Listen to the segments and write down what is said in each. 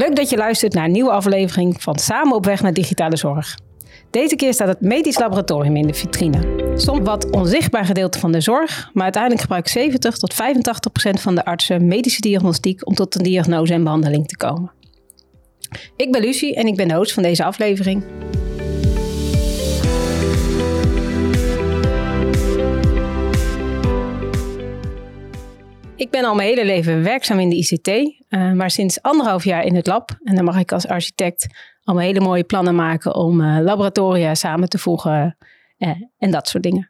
Leuk dat je luistert naar een nieuwe aflevering van Samen op weg naar digitale zorg. Deze keer staat het medisch laboratorium in de vitrine. Soms wat onzichtbaar gedeelte van de zorg, maar uiteindelijk gebruikt 70 tot 85 procent van de artsen medische diagnostiek om tot een diagnose en behandeling te komen. Ik ben Lucie en ik ben de host van deze aflevering. Ik ben al mijn hele leven werkzaam in de ICT, uh, maar sinds anderhalf jaar in het lab. En dan mag ik als architect al hele mooie plannen maken om uh, laboratoria samen te voegen uh, en dat soort dingen.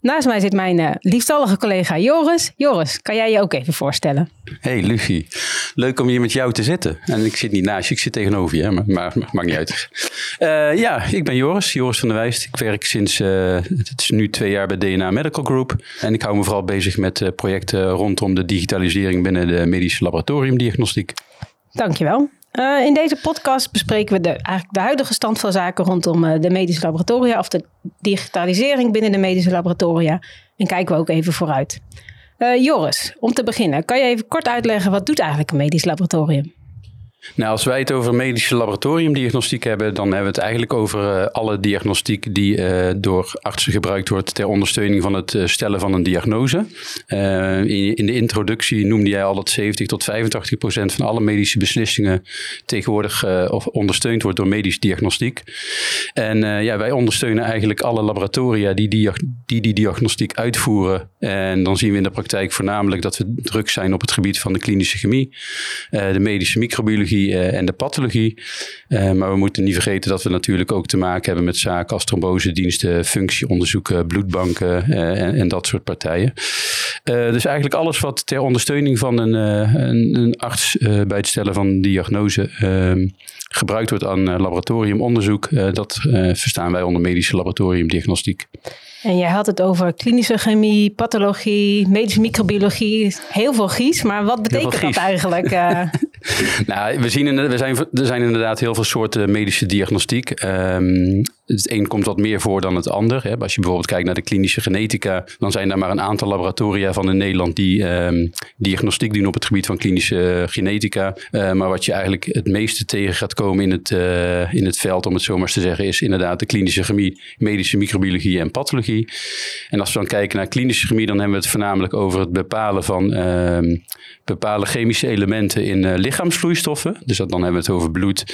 Naast mij zit mijn uh, liefstallige collega Joris. Joris, kan jij je ook even voorstellen? Hey Lucie, leuk om hier met jou te zitten. En ik zit niet naast je, ik zit tegenover je, maar, maar maakt niet uit. Uh, ja, ik ben Joris, Joris van der Wijst. Ik werk sinds, uh, het is nu twee jaar bij DNA Medical Group. En ik hou me vooral bezig met projecten rondom de digitalisering binnen de medische laboratoriumdiagnostiek. Dankjewel. Uh, in deze podcast bespreken we de, eigenlijk de huidige stand van zaken rondom uh, de medische laboratoria of de digitalisering binnen de medische laboratoria. En kijken we ook even vooruit. Uh, Joris, om te beginnen, kan je even kort uitleggen wat doet eigenlijk een medisch laboratorium? Nou, als wij het over medische laboratoriumdiagnostiek hebben, dan hebben we het eigenlijk over uh, alle diagnostiek die uh, door artsen gebruikt wordt ter ondersteuning van het uh, stellen van een diagnose. In, in, de introductie noemde jij al dat 70 tot 85 procent van alle medische beslissingen tegenwoordig of ondersteund wordt door medische diagnostiek. En ja, wij ondersteunen eigenlijk alle laboratoria die, die die diagnostiek uitvoeren. En dan zien we in de praktijk voornamelijk dat we druk zijn op het gebied van de klinische chemie, de medische microbiologie uh, en de pathologie. Uh, maar we moeten niet vergeten dat we natuurlijk ook te maken hebben met zaken als trombosediensten, functieonderzoeken, bloedbanken uh, en, dat soort partijen. dus eigenlijk alles wat ter ondersteuning van een, een, een arts bij het stellen van diagnose ehm, gebruikt wordt aan laboratoriumonderzoek, dat verstaan wij onder medische laboratoriumdiagnostiek. En jij had het over klinische chemie, pathologie, medische microbiologie. Heel veel gies, maar wat betekent dat eigenlijk? Uh... nou, we zien in, we zijn, er zijn inderdaad heel veel soorten medische diagnostiek. Um, het een komt wat meer voor dan het ander. Hè. Als je bijvoorbeeld kijkt naar de klinische genetica, dan zijn er maar een aantal laboratoria van in Nederland die um, diagnostiek doen op het gebied van klinische genetica. Uh, maar wat je eigenlijk het meeste tegen gaat komen in het, uh, in het veld, om het zo maar eens te zeggen, is inderdaad de klinische chemie, medische microbiologie en pathologie. En als we dan kijken naar klinische chemie, dan hebben we het voornamelijk over het bepalen van uh, bepaalde chemische elementen in lichaamsvloeistoffen. Dus dat, dan hebben we het over bloed,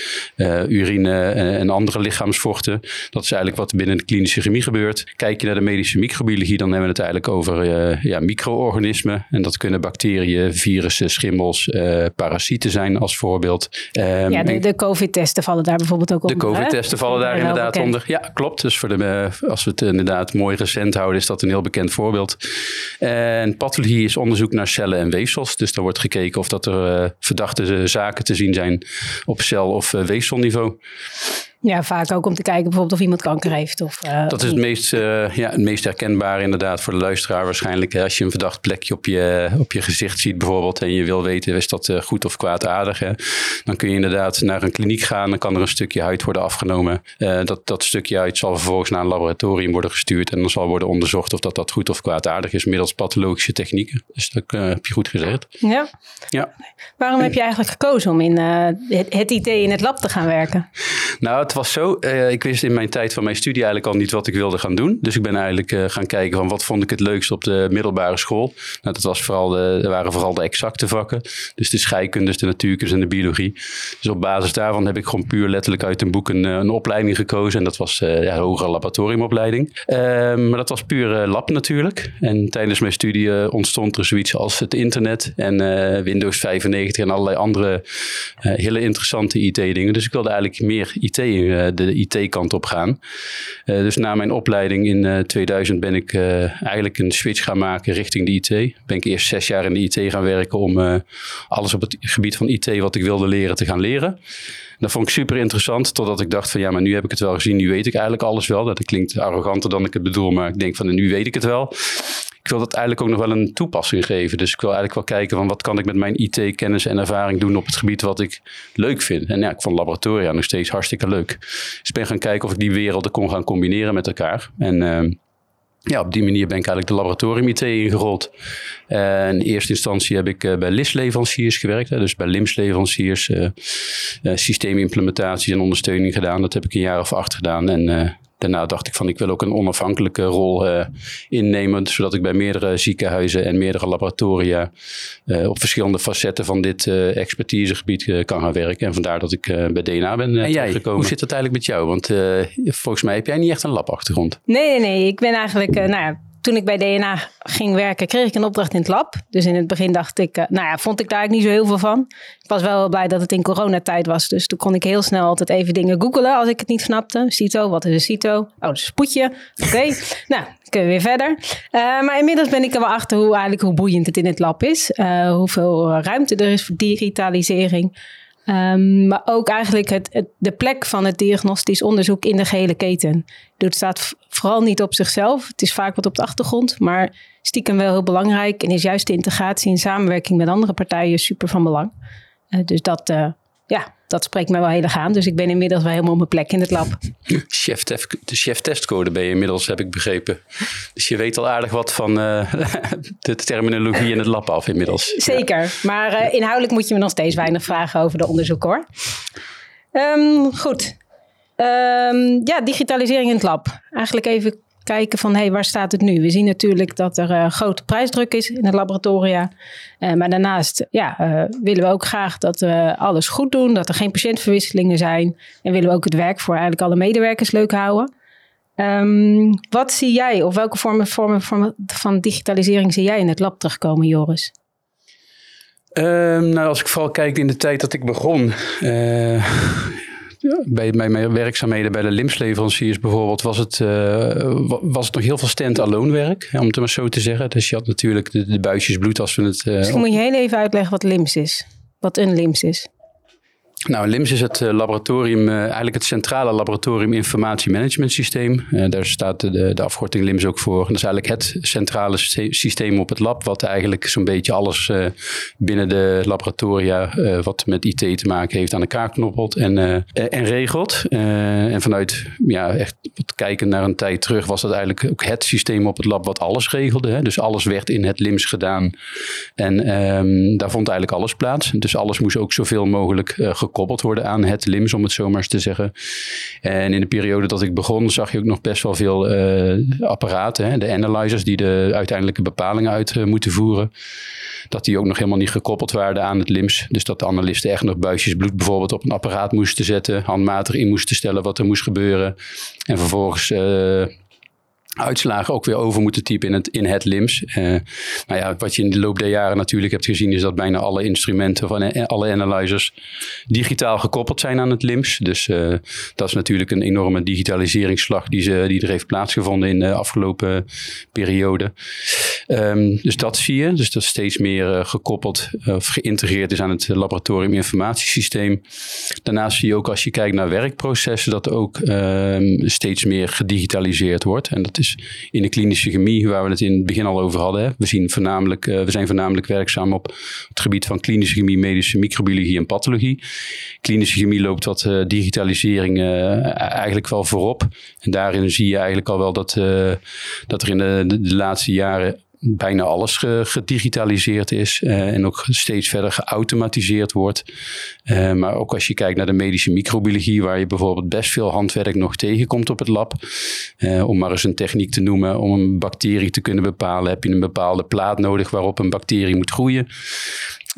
urine en andere lichaamsvochten. Dat is eigenlijk wat binnen de klinische chemie gebeurt. Kijk je naar de medische microbiologie, dan hebben we het eigenlijk over uh, ja, micro-organismen. En dat kunnen bacteriën, virussen, schimmels, uh, parasieten zijn als voorbeeld. Um, ja, de, de COVID-testen vallen daar bijvoorbeeld ook onder. De COVID-testen vallen daar inderdaad onder. Ja, klopt. Dus voor de, uh, als we het inderdaad mooi recent houden, is dat een heel bekend voorbeeld. En pathologie is onderzoek naar cellen en weefsels. Dus daar wordt gekeken of dat er verdachte zaken te zien zijn op cel- of weefselniveau. Ja, vaak ook om te kijken bijvoorbeeld of iemand kanker heeft. Of, uh, dat is het meest, uh, ja, het meest herkenbare inderdaad voor de luisteraar waarschijnlijk. Als je een verdacht plekje op je, op je gezicht ziet bijvoorbeeld en je wil weten is dat uh, goed of kwaadaardig. Hè? Dan kun je inderdaad naar een kliniek gaan. Dan kan er een stukje huid worden afgenomen. dat, dat stukje huid zal vervolgens naar een laboratorium worden gestuurd. En dan zal worden onderzocht of dat, dat goed of kwaadaardig is middels pathologische technieken. Dus dat heb je goed gezegd. Ja. ja. Waarom heb je eigenlijk gekozen om in het, het IT in het lab te gaan werken? Nou, het was zo. Uh, ik wist in mijn tijd van mijn studie eigenlijk al niet wat ik wilde gaan doen. Dus ik ben eigenlijk uh, gaan kijken van wat vond ik het leukst op de middelbare school. Nou, dat was vooral de, waren vooral de exacte vakken. Dus de scheikunde, de natuurkunde en de biologie. Dus op basis daarvan heb ik gewoon puur letterlijk uit een boek een, eh, opleiding gekozen. En dat was ja, hogere laboratoriumopleiding. Ehm, maar dat was puur lab natuurlijk. En tijdens mijn studie ontstond er zoiets als het internet en Windows 95 en allerlei andere hele interessante IT-dingen. Dus ik wilde eigenlijk meer IT eh, de IT-kant op gaan. Eh, dus na mijn opleiding in 2000 eh, ben ik eigenlijk een switch gaan maken richting de IT. Ben ik eerst zes jaar in de IT gaan werken om alles op het gebied van IT wat ik wilde leren te gaan leren. Dat vond ik super interessant, totdat ik dacht van ja, maar nu heb ik het wel gezien, nu weet ik eigenlijk alles wel. Dat klinkt arroganter dan ik het bedoel, maar ik denk van nu weet ik het wel ik wil dat eigenlijk ook nog wel een toepassing geven. Dus ik wil eigenlijk wel kijken van wat kan ik met mijn IT-kennis en ervaring doen op het gebied wat ik leuk vind. En ja, ik vond laboratoria nog steeds hartstikke leuk. Dus ik ben gaan kijken of ik die werelden kon gaan combineren met elkaar. En uh, ja, op die manier ben ik eigenlijk de laboratorium-IT ingerold. En in eerste instantie heb ik uh, bij LIS-leveranciers gewerkt. Dus bij LIMS-leveranciers, uh, uh, systeemimplementaties en ondersteuning gedaan. Dat heb ik een jaar of acht gedaan. En daarna dacht ik van ik wil ook een onafhankelijke rol uh, innemen, zodat ik bij meerdere ziekenhuizen en meerdere laboratoria uh, op verschillende facetten van dit uh, expertisegebied kan gaan werken. En vandaar dat ik bij DNA ben en jij, gekomen. Hoe zit het eigenlijk met jou? Want volgens mij heb jij niet echt een labachtergrond. Nee, nee, nee. Ik ben eigenlijk, nou ja, toen ik bij DNA ging werken, kreeg ik een opdracht in het lab. Dus in het begin dacht ik, uh, nou ja, vond ik daar eigenlijk niet zo heel veel van. Ik was wel blij dat het in coronatijd was. Dus toen kon ik heel snel altijd even dingen googelen als ik het niet snapte. CITO, wat is een CITO? Oh, dat is een spoedje. Oké, nou, kunnen we weer verder. Uh, maar inmiddels ben ik er wel achter hoe, eigenlijk, hoe boeiend het in het lab is. Uh, hoeveel ruimte er is voor digitalisering. Um, maar ook eigenlijk het, de plek van het diagnostisch onderzoek in de gehele keten. Het staat vooral niet op zichzelf. Het is vaak wat op de achtergrond, maar stiekem wel heel belangrijk. En is juist de integratie en samenwerking met andere partijen super van belang. Uh, dus dat, uh, ja, dat spreekt mij wel heel erg aan. Dus ik ben inmiddels wel helemaal op mijn plek in het lab. Chef de chef testcode ben je inmiddels, heb ik begrepen. Dus je weet al aardig wat van uh, de terminologie in het lab af inmiddels. Zeker, maar uh, inhoudelijk moet je me nog steeds weinig vragen over de onderzoek hoor. Um, goed. Um, ja, digitalisering in het lab. Eigenlijk even kijken van hey, waar staat het nu? We zien natuurlijk dat er uh, grote prijsdruk is in het laboratoria. Uh, maar daarnaast ja, uh, willen we ook graag dat we alles goed doen, dat er geen patiëntverwisselingen zijn. En willen we ook het werk voor eigenlijk alle medewerkers leuk houden. Um, wat zie jij, of welke vormen, vormen, vormen van digitalisering zie jij in het lab terugkomen, Joris? Um, nou, als ik vooral kijk in de tijd dat ik begon, bij, mijn werkzaamheden bij de LIMS-leveranciers bijvoorbeeld was het, uh, was het nog heel veel stand-alone werk, om het maar zo te zeggen. Dus je had natuurlijk de, de buisjes bloed als we het... Uh, Misschien moet je heel even uitleggen wat LIMS is. Wat een LIMS is. Nou, LIMS is het eh, laboratorium, uh, eigenlijk het centrale laboratorium informatiemanagement systeem. Uh, daar staat de, de, afkorting LIMS ook voor. Dat is eigenlijk het centrale systeem op het lab, wat eigenlijk zo'n beetje alles uh, binnen de laboratoria, wat met IT te maken heeft, aan elkaar knoppelt en, en regelt. en vanuit, ja, echt wat kijken naar een tijd terug, was dat eigenlijk ook het systeem op het lab wat alles regelde. Dus alles werd in het LIMS gedaan. En um, daar vond eigenlijk alles plaats. Dus alles moest ook zoveel mogelijk gekoppeld gekoppeld worden aan het LIMS, om het zo maar eens te zeggen. En in de periode dat ik begon, zag je ook nog best wel veel uh, apparaten, hè, de analyzers die de uiteindelijke bepalingen uit uh, moeten voeren. Dat die ook nog helemaal niet gekoppeld waren aan het LIMS. Dus dat de analisten echt nog buisjes bloed bijvoorbeeld op een apparaat moesten zetten, handmatig in moesten stellen wat er moest gebeuren. En vervolgens uh, uitslagen ook weer over moeten typen in het, in het LIMS. Uh, nou ja, wat je in de loop der jaren natuurlijk hebt gezien, is dat bijna alle instrumenten van eh, alle analyzers digitaal gekoppeld zijn aan het LIMS. Dus uh, dat is natuurlijk een enorme digitaliseringsslag die, ze, die er heeft plaatsgevonden in de afgelopen periode. Um, dus dat zie je. Dus dat steeds meer gekoppeld of geïntegreerd is aan het laboratorium informatiesysteem. Daarnaast zie je ook als je kijkt naar werkprocessen dat ook um, steeds meer gedigitaliseerd wordt. En dat is in de klinische chemie, waar we het in het begin al over hadden. We, zien voornamelijk, uh, we zijn voornamelijk werkzaam op het gebied van klinische chemie, medische microbiologie en pathologie. Klinische chemie loopt wat uh, digitalisering uh, eigenlijk wel voorop. En daarin zie je eigenlijk al wel dat, dat er in de laatste jaren bijna alles gedigitaliseerd is uh, en ook steeds verder geautomatiseerd wordt. Uh, maar ook als je kijkt naar de medische microbiologie, waar je bijvoorbeeld best veel handwerk nog tegenkomt op het lab. Uh, om maar eens een techniek te noemen, om een bacterie te kunnen bepalen, heb je een bepaalde plaat nodig waarop een bacterie moet groeien.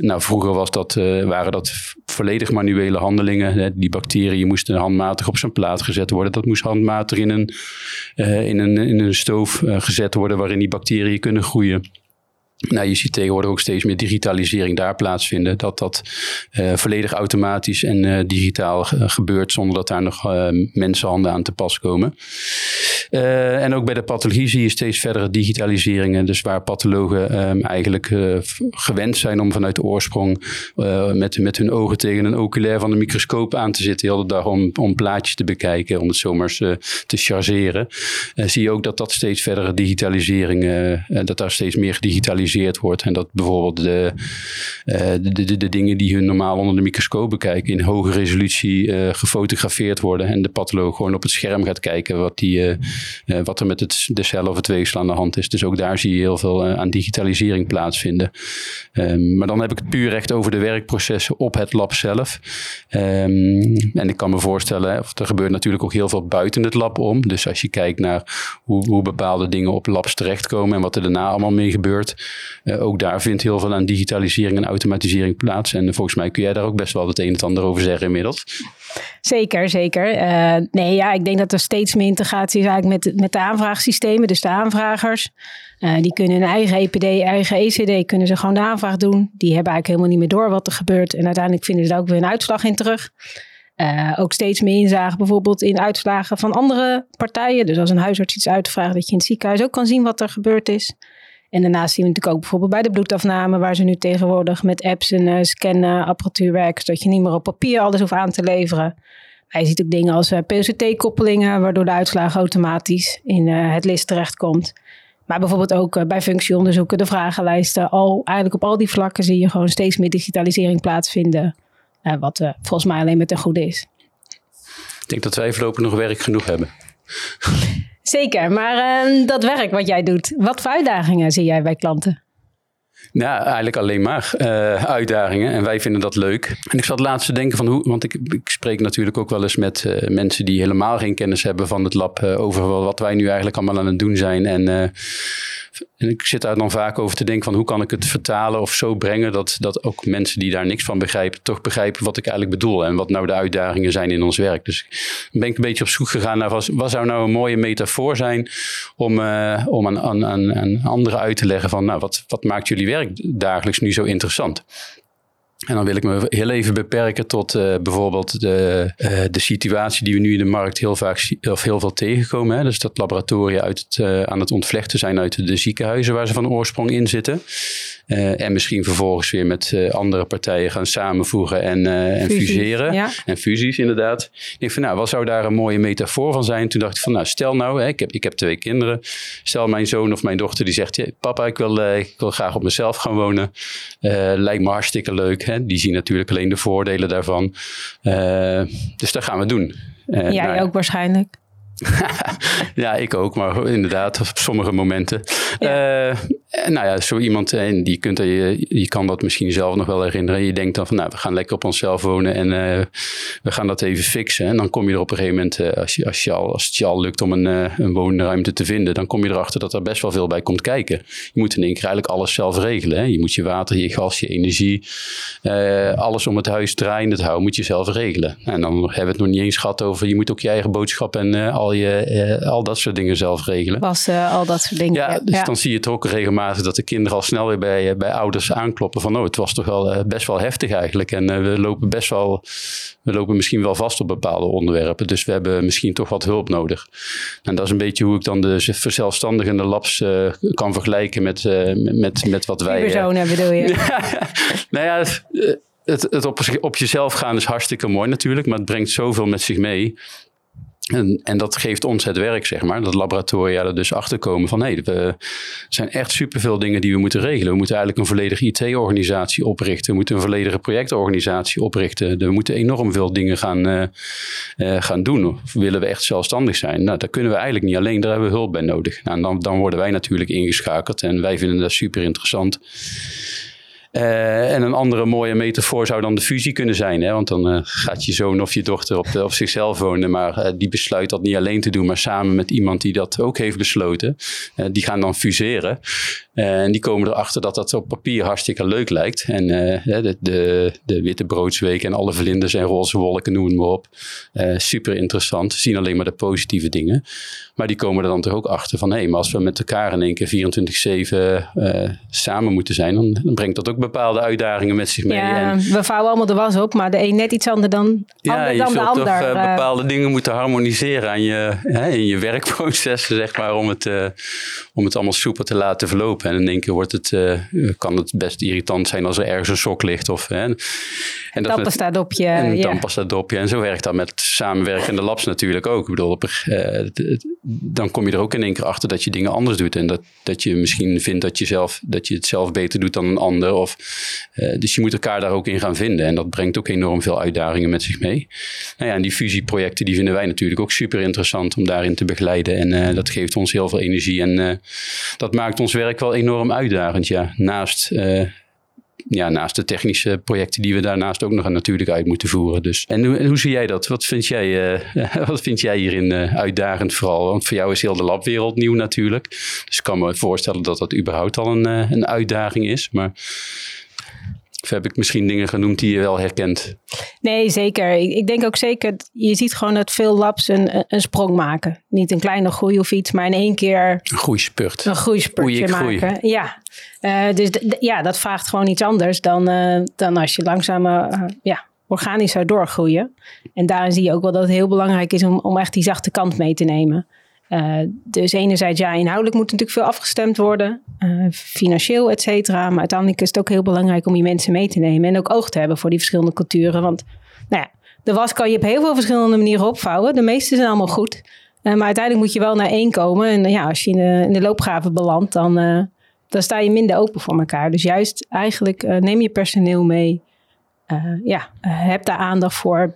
Nou, vroeger was dat, uh, waren dat volledig manuele handelingen. Die bacteriën moesten handmatig op zijn plaat gezet worden. Dat moest handmatig in een, uh, in een, in een stoof uh, gezet worden waarin die bacteriën kunnen groeien. Nou, je ziet tegenwoordig ook steeds meer digitalisering daar plaatsvinden. Dat dat volledig automatisch en digitaal gebeurt zonder dat daar nog mensenhanden aan te pas komen. En ook bij de pathologie zie je steeds verdere digitaliseringen. Dus waar pathologen um, eigenlijk gewend zijn om vanuit de oorsprong met, met hun ogen tegen een oculair van de microscoop aan te zitten. De hele dag om, plaatjes te bekijken, om het zomaar te chargeren. zie je ook dat dat steeds verdere digitalisering, dat daar steeds meer gedigitaliseerd wordt. En dat bijvoorbeeld de, de, de, de, dingen die hun normaal onder de microscoop bekijken in hoge resolutie gefotografeerd worden. En de patholoog gewoon op het scherm gaat kijken wat die, uh, wat er met het, de cellen of het weefsel aan de hand is. Dus ook daar zie je heel veel aan digitalisering plaatsvinden. Ehm, maar dan heb ik het puur echt over de werkprocessen op het lab zelf. Ehm, en ik kan me voorstellen, of er gebeurt natuurlijk ook heel veel buiten het lab om. Dus als je kijkt naar hoe, hoe bepaalde dingen op labs terechtkomen en wat er daarna allemaal mee gebeurt. ook daar vindt heel veel aan digitalisering en automatisering plaats. En volgens mij kun jij daar ook best wel het een en ander over zeggen inmiddels. Zeker, zeker. Uh, nee, ja, ik denk dat er steeds meer integratie is eigenlijk met, met de aanvraagsystemen. Dus de aanvragers, uh, die kunnen hun eigen EPD, eigen ECD, kunnen ze gewoon de aanvraag doen. Die hebben eigenlijk helemaal niet meer door wat er gebeurt. En uiteindelijk vinden ze daar ook weer een uitslag in terug. Uh, ook steeds meer inzagen bijvoorbeeld in uitslagen van andere partijen. Dus als een huisarts iets uitvraagt, dat je in het ziekenhuis ook kan zien wat er gebeurd is. En daarnaast zien we natuurlijk ook bijvoorbeeld bij de bloedafname, waar ze nu tegenwoordig met apps en uh, scanapparatuur werken, zodat je niet meer op papier alles hoeft aan te leveren. Maar je ziet ook dingen als uh, POCT-koppelingen, waardoor de uitslag automatisch in uh, het list terechtkomt. Maar bijvoorbeeld ook bij functieonderzoeken, de vragenlijsten. Al, eigenlijk op al die vlakken zie je gewoon steeds meer digitalisering plaatsvinden. wat volgens mij alleen met ten goede is. Ik denk dat wij voorlopig nog werk genoeg hebben. Zeker, maar uh, dat werk wat jij doet, wat voor uitdagingen zie jij bij klanten? Nou, eigenlijk alleen maar uh, uitdagingen. En wij vinden dat leuk. En ik zat laatst te denken van hoe, want ik, ik spreek natuurlijk ook wel eens met uh, mensen die helemaal geen kennis hebben van het lab uh, over wat wij nu eigenlijk allemaal aan het doen zijn. En en ik zit daar dan vaak over te denken van hoe kan ik het vertalen of zo brengen dat, dat ook mensen die daar niks van begrijpen, toch begrijpen wat ik eigenlijk bedoel en wat nou de uitdagingen zijn in ons werk. Dus ben ik een beetje op zoek gegaan naar wat, zou nou een mooie metafoor zijn om, uh, om aan, aan, aan, anderen uit te leggen van nou, wat, wat maakt jullie werk dagelijks nu zo interessant? En dan wil ik me heel even beperken tot uh, bijvoorbeeld de, uh, de situatie die we nu in de markt heel vaak of heel veel tegenkomen. Hè? Dus dat laboratoria uit het, uh, aan het ontvlechten zijn uit de ziekenhuizen waar ze van oorsprong in zitten. En misschien vervolgens weer met andere partijen gaan samenvoegen en, en fuseren. Ja. En fusies, inderdaad. Ik denk van, nou, wat zou daar een mooie metafoor van zijn? Toen dacht ik van, nou, stel nou, hè, ik, heb, ik heb twee kinderen. Stel mijn zoon of mijn dochter die zegt, papa, ik wil, ik wil graag op mezelf gaan wonen. lijkt me hartstikke leuk. Hè? Die zien natuurlijk alleen de voordelen daarvan. dus dat gaan we doen. Jij nou, ook waarschijnlijk. ja, ik ook, maar inderdaad, op sommige momenten. Ja. Uh, nou ja, zo iemand, en eh, die kunt, je, je kan dat misschien zelf nog wel herinneren. Je denkt dan van, nou, we gaan lekker op onszelf wonen en uh, we gaan dat even fixen. En dan kom je er op een gegeven moment, uh, als, je, als, je al, als het je al lukt om een, een woonruimte te vinden, dan kom je erachter dat er best wel veel bij komt kijken. Je moet in één keer eigenlijk alles zelf regelen. Hè? Je moet je water, je gas, je energie, alles om het huis draaiende te houden, moet je zelf regelen. En dan hebben we het nog niet eens gehad over, je moet ook je eigen boodschap en al, je, al dat soort dingen zelf regelen. Was al dat soort dingen. Ja, dus ja. dan zie je het ook regelmatig dat de kinderen al snel weer bij, bij ouders aankloppen van oh, het was toch wel best wel heftig eigenlijk. En we lopen best wel, we lopen misschien wel vast op bepaalde onderwerpen. Dus we hebben misschien toch wat hulp nodig. En dat is een beetje hoe ik dan de verzelfstandigende labs uh, kan vergelijken met, uh, met, met wat wij... Personen bedoel je? nou ja, het, het op, op jezelf gaan is hartstikke mooi natuurlijk, maar het brengt zoveel met zich mee. En, en, dat geeft ons het werk, zeg maar. Dat laboratoria er dus achter komen van... hé, er zijn echt superveel dingen die we moeten regelen. We moeten eigenlijk een volledige IT-organisatie oprichten. We moeten een volledige projectorganisatie oprichten. We moeten enorm veel dingen gaan, uh, uh, gaan doen. Of willen we echt zelfstandig zijn? Nou, dat kunnen we eigenlijk niet alleen. Daar hebben we hulp bij nodig. Nou, en dan, dan worden wij natuurlijk ingeschakeld. En wij vinden dat super interessant. Uh, en een andere mooie metafoor zou dan de fusie kunnen zijn. Hè? Want dan uh, gaat je zoon of je dochter op, de, zichzelf wonen. Maar uh, die besluit dat niet alleen te doen, maar samen met iemand die dat ook heeft besloten. die gaan dan fuseren. En die komen erachter dat dat op papier hartstikke leuk lijkt. En de, de, de, witte broodsweek en alle vlinders en roze wolken, noem het maar op. super interessant. Zien alleen maar de positieve dingen. Maar die komen er dan toch ook achter van... hé, hey, maar als we met elkaar in één keer 24-7 samen moeten zijn... Dan, dan brengt dat ook bepaalde uitdagingen met zich mee. Ja, en, we vouwen allemaal de was op, maar de een net iets anders dan, ja, ander dan de ander. Ja, je toch bepaalde dingen moeten harmoniseren aan je, in je werkprocessen, zeg maar, om het, om het allemaal soepel te laten verlopen. En in één keer wordt het, kan het best irritant zijn als er ergens een sok ligt. Of, hè. En dat tandpasta dopje. En ja. tandpasta dopje. En zo werkt dat met samenwerkende labs natuurlijk ook. Ik bedoel, op, dan kom je er ook in één keer achter dat je dingen anders doet. En dat, dat je misschien vindt dat je, zelf, dat je het zelf beter doet dan een ander. Of, dus je moet elkaar daar ook in gaan vinden. En dat brengt ook enorm veel uitdagingen met zich mee. Nou ja, en die fusieprojecten die vinden wij natuurlijk ook super interessant om daarin te begeleiden. En dat geeft ons heel veel energie. En dat maakt ons werk wel enorm uitdagend. Ja. Naast, uh, ja, naast de technische projecten die we daarnaast ook nog natuurlijk uit moeten voeren. Dus. En hoe, zie jij dat? Wat vind jij, wat vind jij hierin uitdagend vooral? Want voor jou is heel de labwereld nieuw natuurlijk. Dus ik kan me voorstellen dat dat überhaupt al een, een uitdaging is. Maar of heb ik misschien dingen genoemd die je wel herkent? Nee, zeker. Ik, ik denk ook zeker, je ziet gewoon dat veel labs een, een sprong maken. Niet een kleine groei of iets, maar in één keer... Een groeispurt. Een groeispurtje maken. Groei. Ja, uh, dus ja, dat vraagt gewoon iets anders dan, uh, dan als je langzaam uh, ja, organisch zou doorgroeien. En daarin zie je ook wel dat het heel belangrijk is om, om echt die zachte kant mee te nemen. Uh, dus enerzijds, ja, inhoudelijk moet natuurlijk veel afgestemd worden, uh, financieel, et cetera. Maar uiteindelijk is het ook heel belangrijk om je mensen mee te nemen en ook oog te hebben voor die verschillende culturen. Want, nou ja, de was kan je op heel veel verschillende manieren opvouwen. De meeste zijn allemaal goed. Uh, maar uiteindelijk moet je wel naar één komen. En ja, als je in de, in de loopgraven belandt, dan, dan sta je minder open voor elkaar. Dus juist eigenlijk neem je personeel mee. ja, heb daar aandacht voor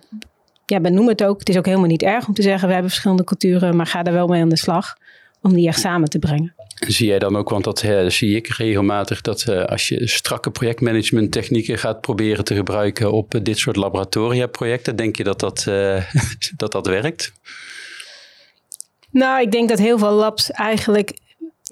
ja, benoem het ook. Het is ook helemaal niet erg om te zeggen, we hebben verschillende culturen, maar ga er wel mee aan de slag om die echt samen te brengen. Zie jij dan ook, want dat uh, zie ik regelmatig, dat uh, als je strakke projectmanagement technieken gaat proberen te gebruiken op uh, dit soort laboratoria projecten, denk je dat dat, dat dat werkt? Nou, ik denk dat heel veel labs eigenlijk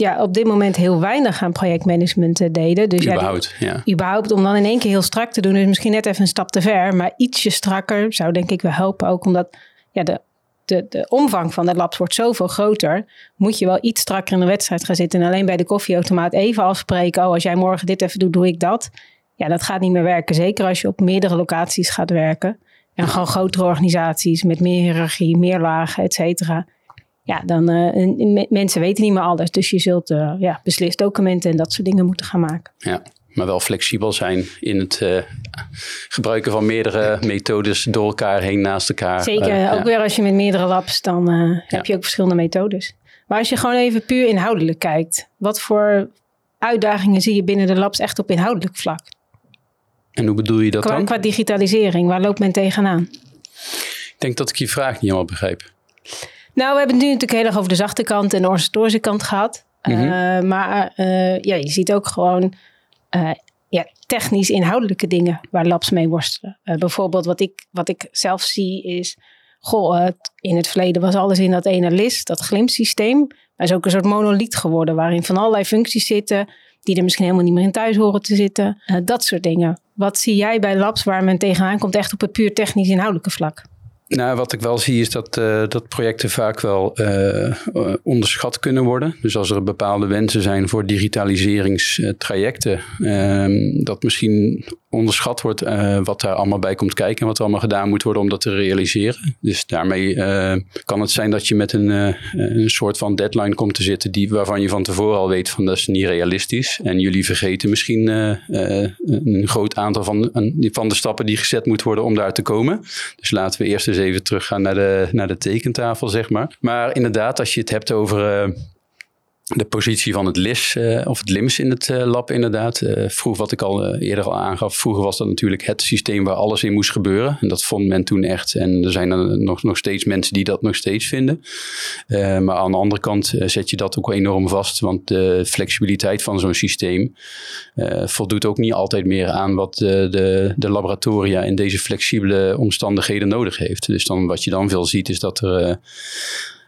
ja, op dit moment heel weinig aan projectmanagement deden. Dus überhaupt, ja, ja. Überhaupt om dan in één keer heel strak te doen, is misschien net even een stap te ver. Maar ietsje strakker zou denk ik wel helpen. Ook omdat ja, de, de, de omvang van de labs wordt zoveel groter. Moet je wel iets strakker in de wedstrijd gaan zitten. En alleen bij de koffieautomaat even afspreken. Oh, als jij morgen dit even doet, doe ik dat. Ja, dat gaat niet meer werken. Zeker als je op meerdere locaties gaat werken. En gewoon grotere organisaties met meer hiërarchie, meer lagen, et cetera ja, dan uh, mensen weten niet meer alles. Dus je zult uh, ja, beslisdocumenten en dat soort dingen moeten gaan maken. Ja, maar wel flexibel zijn in het uh, gebruiken van meerdere methodes door elkaar heen, naast elkaar. Zeker, ook ja. weer als je met meerdere labs, dan heb je ook verschillende methodes. Maar als je gewoon even puur inhoudelijk kijkt, wat voor uitdagingen zie je binnen de labs echt op inhoudelijk vlak? En hoe bedoel je dat qua, dan? Qua digitalisering, waar loopt men tegenaan? Ik denk dat ik je vraag niet helemaal begrijp. Nou, we hebben het nu natuurlijk heel erg over de zachte kant en de organisatorische kant gehad. Mm -hmm. uh, maar uh, ja, je ziet ook gewoon uh, ja, technisch inhoudelijke dingen waar labs mee worstelen. bijvoorbeeld wat ik, wat ik zelf zie is... Goh, in het verleden was alles in dat ene list, dat glimsysteem. Maar is ook een soort monoliet geworden waarin van allerlei functies zitten... die er misschien helemaal niet meer in thuis horen te zitten. dat soort dingen. Wat zie jij bij labs waar men tegenaan komt echt op het puur technisch inhoudelijke vlak? Nou, wat ik wel zie is dat, uh, dat projecten vaak wel uh, onderschat kunnen worden. Dus als er bepaalde wensen zijn voor digitaliseringstrajecten, uh, dat misschien onderschat wordt wat daar allemaal bij komt kijken en wat er allemaal gedaan moet worden om dat te realiseren. Dus daarmee kan het zijn dat je met een, een soort van deadline komt te zitten die, waarvan je van tevoren al weet van dat is niet realistisch. En jullie vergeten misschien een groot aantal van, van de stappen die gezet moeten worden om daar te komen. Dus laten we eerst eens even teruggaan naar de, naar de tekentafel, zeg maar. Maar inderdaad, als je het hebt over de positie van het LIS uh, of het LIMS in het uh, lab inderdaad. Uh, vroeger, wat ik al eerder al aangaf, vroeger was dat natuurlijk het systeem waar alles in moest gebeuren. En dat vond men toen echt. En er zijn er nog, nog steeds mensen die dat nog steeds vinden. maar aan de andere kant zet je dat ook enorm vast. Want de flexibiliteit van zo'n systeem voldoet ook niet altijd meer aan wat de, de laboratoria in deze flexibele omstandigheden nodig heeft. Dus dan, wat je dan veel ziet is dat er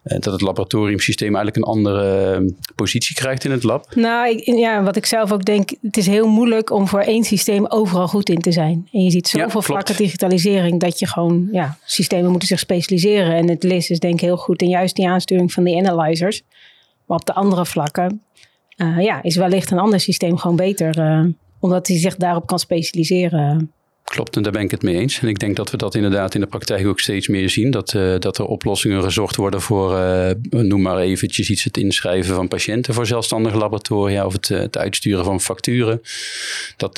dat het laboratoriumsysteem eigenlijk een andere uh, positie krijgt in het lab? Nou, ik, ja, wat ik zelf ook denk, het is heel moeilijk om voor één systeem overal goed in te zijn. En je ziet zoveel ja, vlakken digitalisering dat je gewoon, ja, systemen moeten zich specialiseren. En het LIS is denk ik heel goed en juist die aansturing van die analyzers. Maar op de andere vlakken, uh, ja, is wellicht een ander systeem gewoon beter, uh, omdat hij zich daarop kan specialiseren. Klopt, en daar ben ik het mee eens. En ik denk dat we dat inderdaad in de praktijk ook steeds meer zien. Dat, uh, dat er oplossingen gezocht worden voor, uh, noem maar eventjes iets, het inschrijven van patiënten voor zelfstandige laboratoria of het, het uitsturen van facturen. Dat,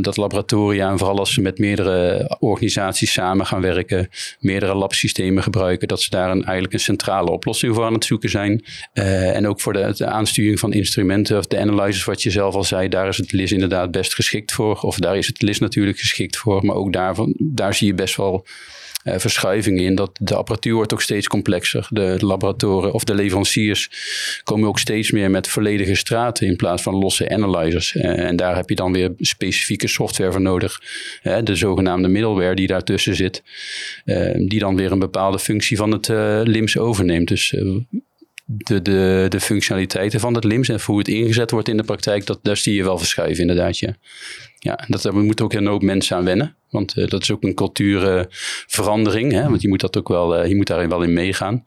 dat laboratoria, en vooral als ze met meerdere organisaties samen gaan werken, meerdere labsystemen gebruiken, dat ze daar een, eigenlijk een centrale oplossing voor aan het zoeken zijn. en ook voor de, de aansturing van instrumenten of de analyzers, wat je zelf al zei, daar is het LIS inderdaad best geschikt voor. Of daar is het LIS natuurlijk geschikt voor. Maar ook daarvan, daar zie je best wel uh, verschuivingen in. Dat de apparatuur wordt ook steeds complexer. De, laboratoren of de leveranciers komen ook steeds meer met volledige straten in plaats van losse analyzers. Uh, en daar heb je dan weer specifieke software voor nodig. Uh, de zogenaamde middleware die daartussen zit. die dan weer een bepaalde functie van het LIMS overneemt. Dus de, de, de functionaliteiten van het LIMS en hoe het ingezet wordt in de praktijk, dat, daar zie je wel verschuiven inderdaad. Ja, ja dat, moeten ook een hoop mensen aan wennen. Want uh, dat is ook een cultuurverandering. Uh, want je moet, dat ook wel, uh, je moet daarin wel in meegaan.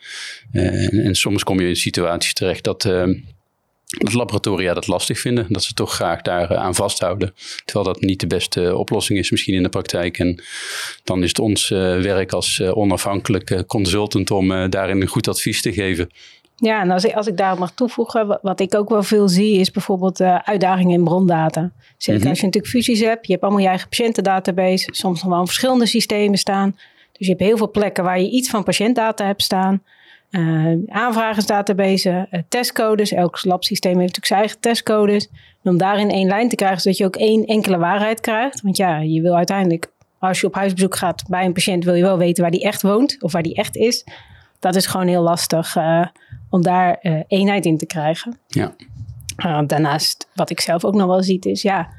En, en, soms kom je in situaties terecht dat, dat laboratoria dat lastig vinden. Dat ze toch graag daar aan vasthouden. Terwijl dat niet de beste oplossing is misschien in de praktijk. En dan is het ons werk als onafhankelijke consultant om daarin een goed advies te geven. Ja, en als ik, als ik daarop mag toevoegen, wat ik ook wel veel zie, is bijvoorbeeld uh, uitdagingen in brondata. Zeker mhm. als je natuurlijk fusies hebt, je hebt allemaal je eigen patiëntendatabase, soms nog wel verschillende systemen staan. Dus je hebt heel veel plekken waar je iets van patiëntdata hebt staan. Uh, aanvragensdatabase, uh, testcodes. Elk labsysteem heeft natuurlijk zijn eigen testcodes. En om daarin één lijn te krijgen, zodat je ook één enkele waarheid krijgt. Want ja, je wil uiteindelijk, als je op huisbezoek gaat bij een patiënt, wil je wel weten waar die echt woont of waar die echt is. Dat is gewoon heel lastig om daar uh, eenheid in te krijgen. Ja. Uh, daarnaast, wat ik zelf ook nog wel zie, is ja,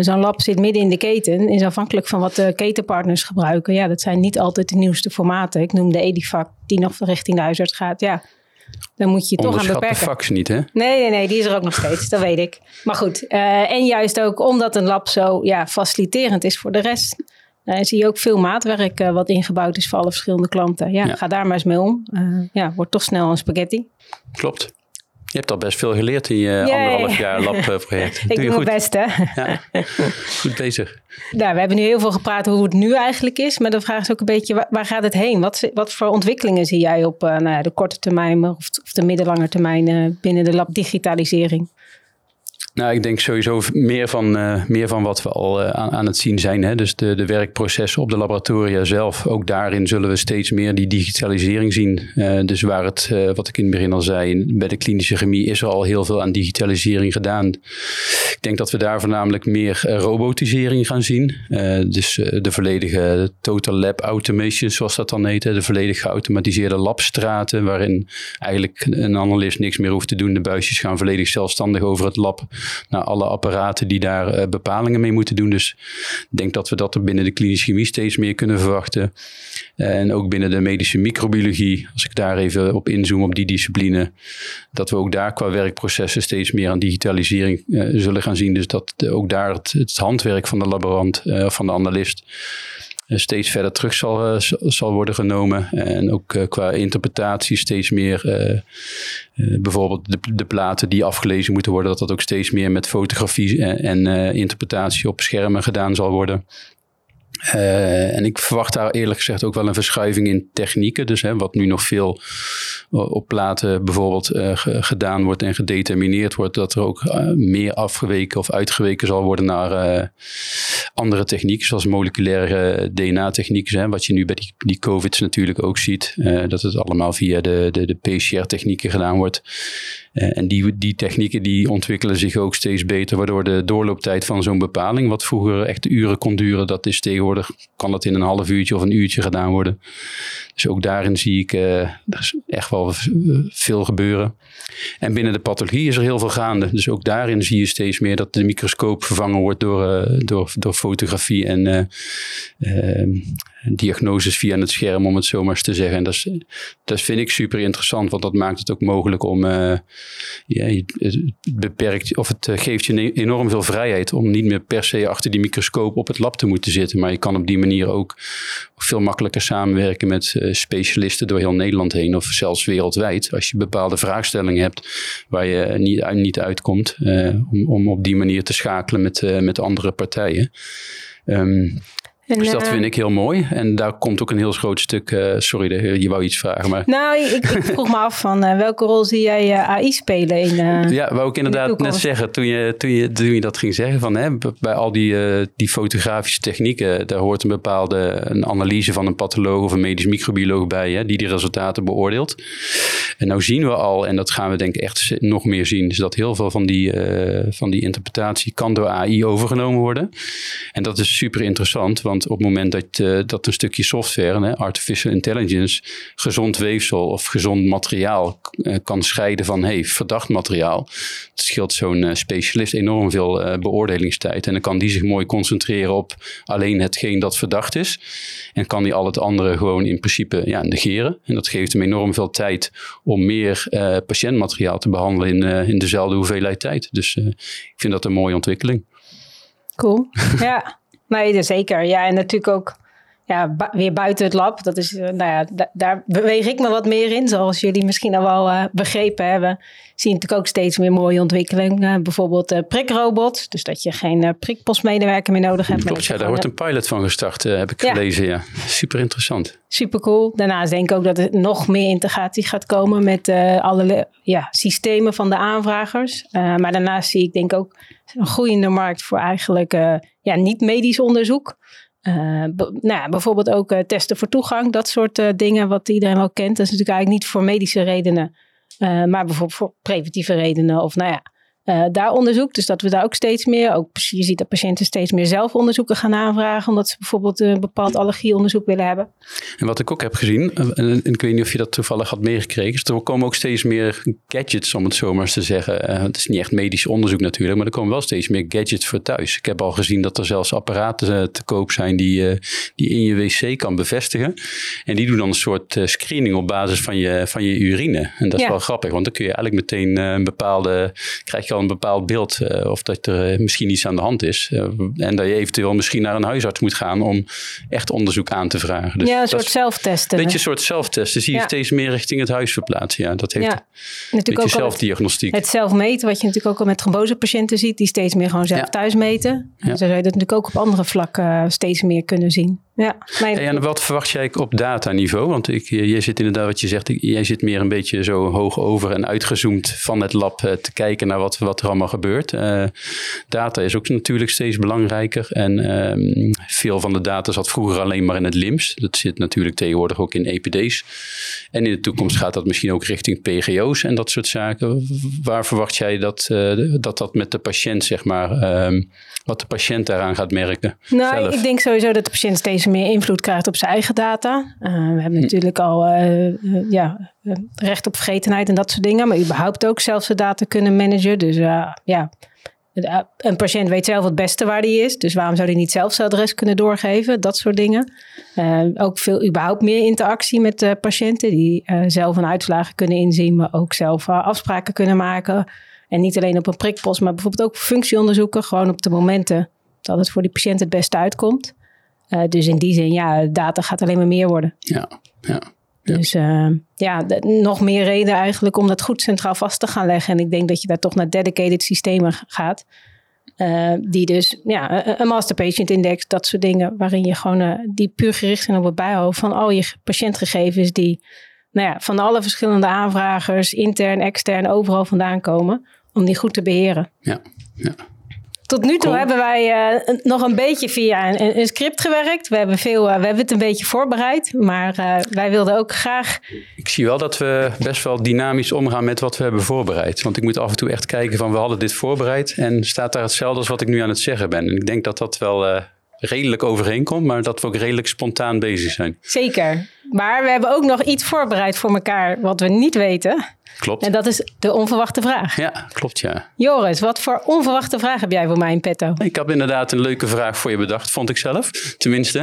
zo'n lab zit midden in de keten, is afhankelijk van wat de ketenpartners gebruiken. Ja, dat zijn niet altijd de nieuwste formaten. Ik noem de Edifac, die nog richting de huisarts gaat. Ja, dan moet je toch aan beperken. de fax niet, hè? Nee, nee, nee, die is er ook nog steeds, dat weet ik. Maar goed, en juist ook omdat een lab zo ja, faciliterend is voor de rest, uh, zie je ook veel maatwerk uh, wat ingebouwd is voor alle verschillende klanten. Ja, ga daar maar eens mee om. Uh, ja, wordt toch snel een spaghetti. Klopt. Je hebt al best veel geleerd in je anderhalf jaar labproject. Ik doe, doe mijn best, hè? Ja, goed bezig. Nou, we hebben nu heel veel gepraat over hoe het nu eigenlijk is. Maar de vraag is ook een beetje, waar, waar gaat het heen? Wat, wat, voor ontwikkelingen zie jij op nou, de korte termijn of, of de middellange termijn binnen de lab digitalisering? Nou, ik denk sowieso meer van, uh, meer van wat we al uh, aan, aan, het zien zijn. Hè? Dus de, de werkprocessen op de laboratoria zelf. Ook daarin zullen we steeds meer die digitalisering zien. Uh, dus waar het, wat ik in het begin al zei, bij de klinische chemie is er al heel veel aan digitalisering gedaan. Ik denk dat we daar voornamelijk meer robotisering gaan zien. dus de volledige total lab automation, zoals dat dan heet. De volledig geautomatiseerde labstraten, waarin eigenlijk een analist niks meer hoeft te doen. De buisjes gaan volledig zelfstandig over het lab naar alle apparaten die daar eh, bepalingen mee moeten doen. Dus ik denk dat we dat er binnen de klinische chemie steeds meer kunnen verwachten. en ook binnen de medische microbiologie, als ik daar even op inzoom op die discipline, dat we ook daar qua werkprocessen steeds meer aan digitalisering zullen gaan zien. Dus dat ook daar het, handwerk van de laborant, uh, van de analist, steeds verder terug zal, zal worden genomen. En ook qua interpretatie steeds meer eh, bijvoorbeeld de, de, platen die afgelezen moeten worden, dat dat ook steeds meer met fotografie en, interpretatie op schermen gedaan zal worden. Uh, en ik verwacht daar eerlijk gezegd ook wel een verschuiving in technieken. Dus hè, wat nu nog veel op platen bijvoorbeeld uh, gedaan wordt en gedetermineerd wordt, dat er ook meer afgeweken of uitgeweken zal worden naar andere technieken, zoals moleculaire DNA-technieken. Wat je nu bij die, die COVID's natuurlijk ook ziet, dat het allemaal via de, de, de PCR-technieken gedaan wordt. Uh, en die, die technieken die ontwikkelen zich ook steeds beter, waardoor de doorlooptijd van zo'n bepaling, wat vroeger echt uren kon duren, dat is tegenwoordig, kan dat in een half uurtje of een uurtje gedaan worden. Dus ook daarin zie ik uh, echt wel veel gebeuren. En binnen de pathologie is er heel veel gaande. Dus ook daarin zie je steeds meer dat de microscoop vervangen wordt door, uh, door, door fotografie en diagnoses via het scherm, om het zo maar eens te zeggen. En dat, is, dat vind ik super interessant, want dat maakt het ook mogelijk om, uh, ja, het beperkt, of het eh, geeft je enorm veel vrijheid om niet meer per se achter die microscoop op het lab te moeten zitten. Maar je kan op die manier ook veel makkelijker samenwerken met uh, specialisten door heel Nederland heen, of zelfs wereldwijd. Als je bepaalde vraagstellingen hebt waar je niet, niet uitkomt, uh, om, om op die manier te schakelen met, met andere partijen. Um, En, dus dat eh, vind ik heel mooi. En daar komt ook een heel groot stuk... eh, sorry, de- je wou iets vragen, maar... Nou, ik, ik vroeg me af van eh, welke rol zie jij AI spelen in... Ja, wou ik inderdaad net zeggen, toen je, toen, je, toen je dat ging zeggen, van, hè, bij al die, die fotografische technieken, daar hoort een bepaalde een analyse van een patholoog of een medisch microbioloog bij, hè, die die resultaten beoordeelt. En nou zien we al, en dat gaan we denk ik echt nog meer zien, is dat heel veel van die, van die interpretatie kan door AI overgenomen worden. En dat is super interessant, want op het moment dat, eh, dat een stukje software, hè, artificial intelligence, gezond weefsel of gezond materiaal eh, kan scheiden van hey, verdacht materiaal. Het scheelt zo'n eh, specialist enorm veel beoordelingstijd. En dan kan die zich mooi concentreren op alleen hetgeen dat verdacht is. En kan die al het andere gewoon in principe ja, negeren. En dat geeft hem enorm veel tijd om meer patiëntmateriaal te behandelen in, in dezelfde hoeveelheid tijd. Dus ik vind dat een mooie ontwikkeling. Cool. ja, nee, zeker. Ja, en natuurlijk ook ja, bu- weer buiten het lab. Dat is, eh, nou ja, da- daar beweeg ik me wat meer in. Zoals jullie misschien al wel eh, begrepen hebben. Zie je natuurlijk ook steeds meer mooie ontwikkelingen. bijvoorbeeld eh prikrobots. Dus dat je geen prikpostmedewerker meer nodig hebt. Klopt, ja, daar wordt een pilot van gestart, heb ik Ja. gelezen. Ja. Super interessant. Super cool. Daarnaast denk ik ook dat er nog meer integratie gaat komen met alle ja, systemen van de aanvragers. Maar daarnaast zie ik denk ook een groeiende markt voor eigenlijk ja, niet-medisch onderzoek. Be- nou ja, bijvoorbeeld ook eh, testen voor toegang, dat soort eh, dingen wat iedereen wel kent. Dat is natuurlijk eigenlijk niet voor medische redenen, maar bijvoorbeeld voor preventieve redenen of nou ja, eh, daar onderzoek. Dus dat we daar ook steeds meer, ook je ziet dat patiënten steeds meer zelf onderzoeken gaan aanvragen, omdat ze bijvoorbeeld een bepaald allergieonderzoek willen hebben. En wat ik ook heb gezien, en, en ik weet niet of je dat toevallig had meegekregen, is er komen ook steeds meer gadgets, om het zo maar eens te zeggen. Eh, het is niet echt medisch onderzoek natuurlijk, maar er komen wel steeds meer gadgets voor thuis. Ik heb al gezien dat er zelfs apparaten eh, te koop zijn die, eh, die in je wc kan bevestigen. En die doen dan een soort eh, screening op basis van je, van je urine. En dat is Ja. wel grappig, want dan kun je eigenlijk meteen eh, een bepaalde, krijg je al een bepaald beeld eh, of dat er eh, misschien iets aan de hand is. Eh, en dat je eventueel misschien naar een huisarts moet gaan om echt onderzoek aan te vragen. Dus ja, een soort zelftesten. beetje een soort zelftesten. Zie je Ja. steeds meer richting het huis verplaatsen. Ja, dat heeft ja, een natuurlijk ook het, zelfdiagnostiek. het zelfmeten, wat je natuurlijk ook al met trombosepatiënten ziet, die steeds meer gewoon zelf Ja. thuis meten. En zo zou je dat natuurlijk ook op andere vlakken steeds meer kunnen zien. Ja, en wat verwacht jij op dataniveau? Want ik, jij zit inderdaad, wat je zegt, jij zit meer een beetje zo hoog over en uitgezoomd van het lab eh, te kijken naar wat, wat er allemaal gebeurt. Eh, data is ook natuurlijk steeds belangrijker. En ehm, veel van de data zat vroeger alleen maar in het LIMS. Dat zit natuurlijk tegenwoordig ook in EPD's. En in de toekomst gaat dat misschien ook richting PGO's en dat soort zaken. Waar verwacht jij dat eh, dat, dat met de patiënt, zeg maar, ehm, wat de patiënt daaraan gaat merken? Nou, zelf? ik denk sowieso dat de patiënt steeds meer invloed krijgt op zijn eigen data. Uh, we hebben natuurlijk al uh, uh, ja, recht op vergetenheid en dat soort dingen. Maar überhaupt ook zelf zijn data kunnen managen. Dus ja, een patiënt weet zelf het beste waar die is. Dus waarom zou hij niet zelf zijn adres kunnen doorgeven? Dat soort dingen. Ook veel überhaupt meer interactie met patiënten. Die zelf een uitslagen kunnen inzien. Maar ook zelf afspraken kunnen maken. En niet alleen op een prikpost. Maar bijvoorbeeld ook functieonderzoeken. Gewoon op de momenten dat het voor die patiënt het beste uitkomt. Uh, dus in die zin, ja, data gaat alleen maar meer worden. Ja, ja. Ja. Dus uh, ja, nog meer reden eigenlijk om dat goed centraal vast te gaan leggen. En ik denk dat je daar toch naar dedicated systemen gaat. Uh, die dus, ja, een master patient index, dat soort dingen. Waarin je gewoon, die puur gericht zijn op het bijhouden van al je patiëntgegevens. Die nou ja, van alle verschillende aanvragers, intern, extern, overal vandaan komen. Om die goed te beheren. Ja, ja. Tot nu toe hebben wij uh, nog een beetje via een, een, script gewerkt. We hebben, veel, uh, we hebben het een beetje voorbereid. Maar uh, wij wilden ook graag. Ik zie wel dat we best wel dynamisch omgaan met wat we hebben voorbereid. Want ik moet af en toe echt kijken van we hadden dit voorbereid. En staat daar hetzelfde als wat ik nu aan het zeggen ben. En ik denk dat dat wel eh, redelijk overeenkomt. Maar dat we ook redelijk spontaan bezig zijn. Zeker. Maar we hebben ook nog iets voorbereid voor elkaar wat we niet weten. Klopt. En dat is de onverwachte vraag. Ja, klopt ja. Joris, wat voor onverwachte vraag heb jij voor mij in petto? Ik had inderdaad een leuke vraag voor je bedacht, vond ik zelf. Tenminste.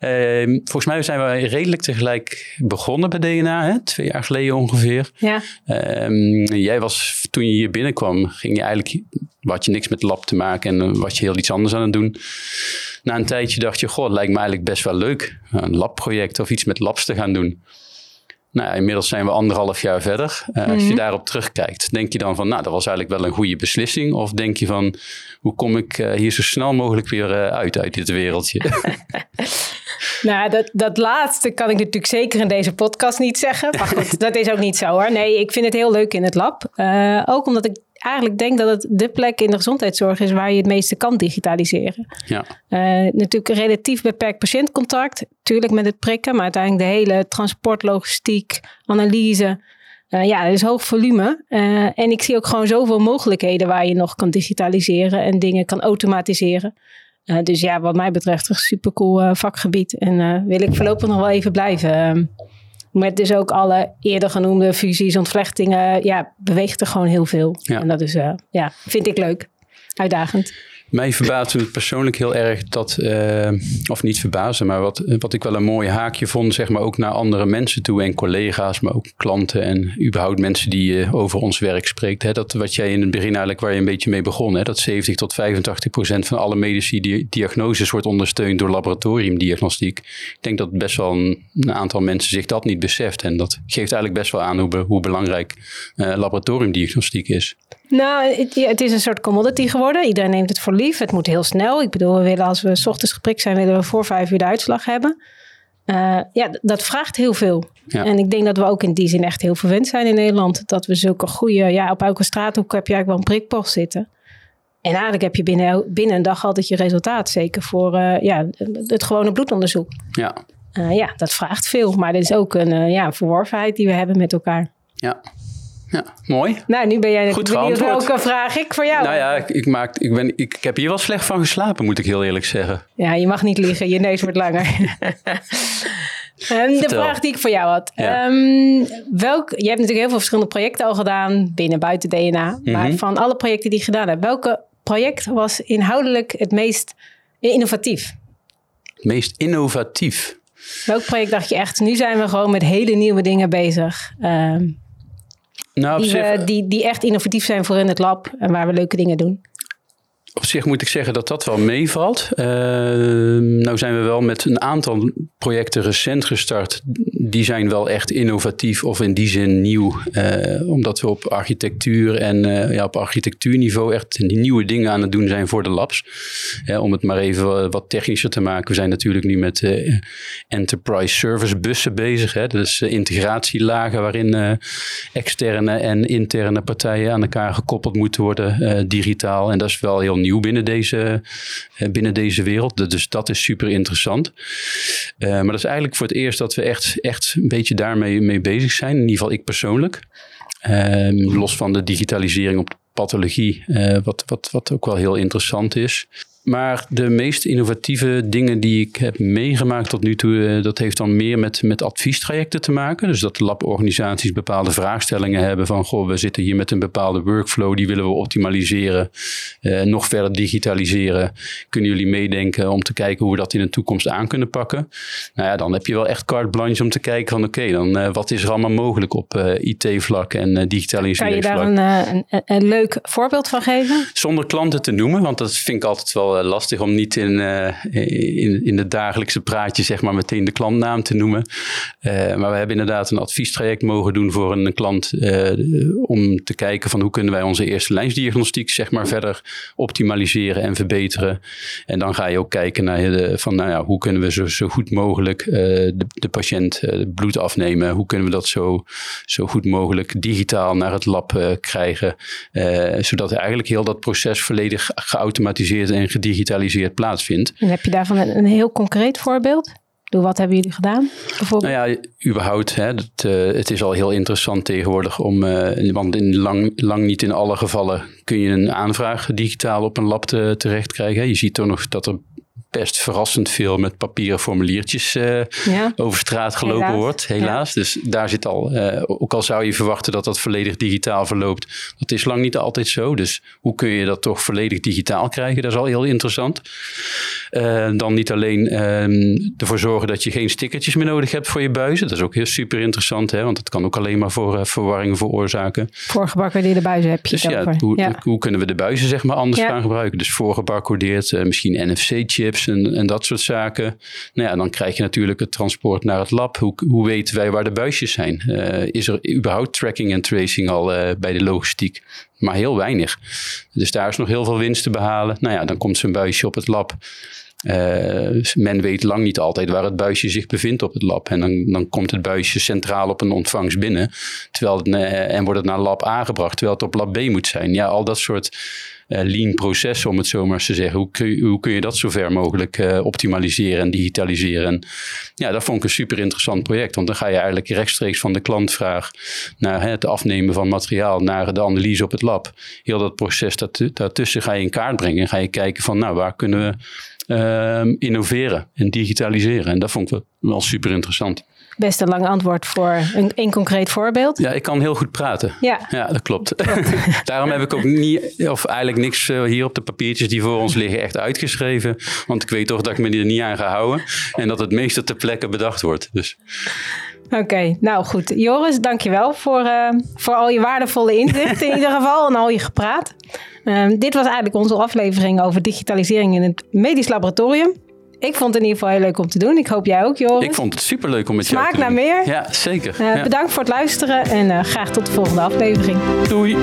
Uh, volgens mij zijn wij redelijk tegelijk begonnen bij DNA, hè? twee jaar geleden ongeveer. Ja. Uh, jij was, toen je hier binnenkwam, ging je eigenlijk, had je niks met lab te maken en was je heel iets anders aan het doen. Na een tijdje dacht je, goh, het lijkt me eigenlijk best wel leuk. Een labproject of iets met labs te gaan doen. Nou, inmiddels zijn we anderhalf jaar verder. Uh, Als je mhm. daarop terugkijkt, denk je dan van, nou, dat was eigenlijk wel een goede beslissing? Of denk je van, hoe kom ik uh, hier zo snel mogelijk weer uh, uit, uit dit wereldje? nou, dat, dat laatste kan ik natuurlijk zeker in deze podcast niet zeggen. Maar goed, dat is ook niet zo hoor. Nee, ik vind het heel leuk in het lab. ook omdat ik eigenlijk denk dat het de plek in de gezondheidszorg is waar je het meeste kan digitaliseren. Ja. Uh, natuurlijk relatief beperkt patiëntcontact, natuurlijk met het prikken, maar uiteindelijk de hele transportlogistiek, analyse. Uh, ja, het is hoog volume. Uh, en ik zie ook gewoon zoveel mogelijkheden waar je nog kan digitaliseren en dingen kan automatiseren. dus ja, wat mij betreft een supercool vakgebied. En wil ik voorlopig nog wel even blijven. Met dus ook alle eerder genoemde fusies, ontvlechtingen. Ja, beweegt er gewoon heel veel. En dat is, uh, ja, vind ik leuk. Uitdagend. Mij verbaasde het persoonlijk heel erg dat, uh, of niet verbazen, maar wat, wat ik wel een mooi haakje vond, zeg maar ook naar andere mensen toe en collega's, maar ook klanten en überhaupt mensen die uh, over ons werk spreekt. Hè, dat wat jij in het begin eigenlijk waar je een beetje mee begon, hè, dat 70 tot 85 procent van alle medische di diagnoses wordt ondersteund door laboratoriumdiagnostiek. Ik denk dat best wel een, aantal mensen zich dat niet beseft en dat geeft eigenlijk best wel aan hoe, hoe belangrijk uh, laboratoriumdiagnostiek is. Nou, het, het, is een soort commodity geworden. Iedereen neemt het voor lief. Het moet heel snel. Ik bedoel, we willen als we s ochtends geprikt zijn, willen we voor vijf uur de uitslag hebben. Uh, ja, dat vraagt heel veel. En ik denk dat we ook in die zin echt heel verwend zijn in Nederland. Dat we zulke goede, ja, op elke straathoek heb je eigenlijk wel een prikpost zitten. En eigenlijk heb je binnen, binnen een dag altijd je resultaat. Zeker voor uh, ja, het gewone bloedonderzoek. Ja. Uh, ja, dat vraagt veel. Maar dit is ook een ja, verworvenheid die we hebben met elkaar. Ja, ja, mooi. Nou, nu ben jij Goed benieuwd welke vraag ik voor jou. Nou ja, ik, ik, maak, ik, ben, ik, heb hier wel slecht van geslapen, moet ik heel eerlijk zeggen. Ja, je mag niet liegen, je neus wordt langer. Um, de vraag die ik voor jou had. Ja. Um, welk, je hebt natuurlijk heel veel verschillende projecten al gedaan, binnen buiten DNA. Maar mhm. van alle projecten die je gedaan hebt, welke project was inhoudelijk het meest innovatief? Het meest innovatief? Welk project dacht je echt, nu zijn we gewoon met hele nieuwe dingen bezig? Um, nou, die, zich, die, die echt innovatief zijn voor in het lab en waar we leuke dingen doen op zich moet ik zeggen dat dat wel meevalt. Uh, nou zijn we wel met een aantal projecten recent gestart. Die zijn wel echt innovatief of in die zin nieuw. Uh, omdat we op architectuur en uh, ja, op architectuurniveau echt nieuwe dingen aan het doen zijn voor de labs. om het maar even wat technischer te maken. We zijn natuurlijk nu met enterprise service bussen bezig. Hè. Is integratielagen waarin externe en interne partijen aan elkaar gekoppeld moeten worden digitaal. En dat is wel heel nieuw binnen deze, uh, binnen deze wereld. Dus dat is super interessant. Uh, maar dat is eigenlijk voor het eerst dat we echt, echt een beetje daarmee mee bezig zijn. In ieder geval ik persoonlijk. Uh, los van de digitalisering op pathologie, uh, wat, wat, wat ook wel heel interessant is. Maar de meest innovatieve dingen die ik heb meegemaakt tot nu toe, eh, dat heeft dan meer met, met adviestrajecten te maken. Dus dat laborganisaties bepaalde vraagstellingen hebben van, goh, we zitten hier met een bepaalde workflow, die willen we optimaliseren, eh, nog verder digitaliseren. Kunnen jullie meedenken om te kijken hoe we dat in de toekomst aan kunnen pakken? Nou ja, dan heb je wel echt carte blanche om te kijken van, oké, dan uh, wat is er allemaal mogelijk op uh, IT-vlak en uh, digitaliseringsvlak? Kan je daar een, een, een leuk voorbeeld van geven? Zonder klanten te noemen, want dat vind ik altijd wel eh, lastig om niet in, uh, in, in het dagelijkse praatje zeg maar meteen de klantnaam te noemen. Uh, maar we hebben inderdaad een adviestraject mogen doen voor een klant om te kijken van hoe kunnen wij onze eerste lijnsdiagnostiek zeg maar verder optimaliseren en verbeteren. En dan ga je ook kijken naar van nou ja, hoe kunnen we zo, zo goed mogelijk de, de patiënt bloed afnemen. Hoe kunnen we dat zo, zo goed mogelijk digitaal naar het lab krijgen. zodat eigenlijk heel dat proces volledig geautomatiseerd en gedigitaliseerd gedigitaliseerd plaatsvindt. En heb je daarvan een, een heel concreet voorbeeld? Door wat hebben jullie gedaan? Bijvoorbeeld? Nou ja, überhaupt. Hè, het, uh, het is al heel interessant tegenwoordig om, uh, want in lang, lang niet in alle gevallen kun je een aanvraag digitaal op een lab te, terecht krijgen. Je ziet toch nog dat er best verrassend veel met papieren formuliertjes uh, over straat gelopen wordt, helaas. Dus daar zit al, uh, ook al zou je verwachten dat dat volledig digitaal verloopt, dat is lang niet altijd zo. Dus hoe kun je dat toch volledig digitaal krijgen? Dat is al heel interessant. Uh, dan niet alleen ehm, ervoor zorgen dat je geen stickertjes meer nodig hebt voor je buizen. Dat is ook heel super interessant, hè? want dat kan ook alleen maar voor verwarringen veroorzaken. Voorgebarcodeerde buizen heb je dus ja hoe, hoe, kunnen we de buizen zeg maar anders gaan gebruiken? Dus voorgebarcodeerd, misschien NFC-chips en, en dat soort zaken. Nou ja, dan krijg je natuurlijk het transport naar het lab. Hoe, hoe weten wij waar de buisjes zijn? Uh, is er überhaupt tracking en tracing al uh, bij de logistiek? Maar heel weinig. Dus daar is nog heel veel winst te behalen. Nou ja, dan komt zo'n buisje op het lab. Uh, men weet lang niet altijd waar het buisje zich bevindt op het lab. En dan, dan komt het buisje centraal op een ontvangst binnen. Terwijl het, uh, en wordt het naar lab A gebracht, terwijl het op lab B moet zijn. Ja, al dat soort uh, lean processen, om het zo maar eens te zeggen. Hoe kun je, hoe kun je dat zo ver mogelijk optimaliseren en digitaliseren? En ja, dat vond ik een super interessant project. Want dan ga je eigenlijk rechtstreeks van de klantvraag naar hè, het afnemen van materiaal, naar de analyse op het lab. Heel dat proces daartussen ga je in kaart brengen. Ga je kijken van, nou, waar kunnen we uh, innoveren en digitaliseren. En dat vond ik wel super interessant. Best een lang antwoord voor een, een concreet voorbeeld. Ja, ik kan heel goed praten. Ja, ja dat klopt. Daarom heb ik ook niet, of eigenlijk niks eh, hier op de papiertjes die voor ons liggen, echt uitgeschreven. Want ik weet toch dat ik me er niet aan ga houden. En dat het meeste ter plekke bedacht wordt. Dus. Oké, nou goed. Joris, dankjewel voor, uh, voor al je waardevolle inzichten in ieder geval en al je gepraat. Uh, dit was eigenlijk onze aflevering over digitalisering in het medisch laboratorium. Ik vond het in ieder geval heel leuk om te doen. Ik hoop jij ook, Joris. Ik vond het superleuk om met Smaak jou te doen. naar meer. Ja, zeker. Uh, ja. Bedankt voor het luisteren en graag tot de volgende aflevering. Doei.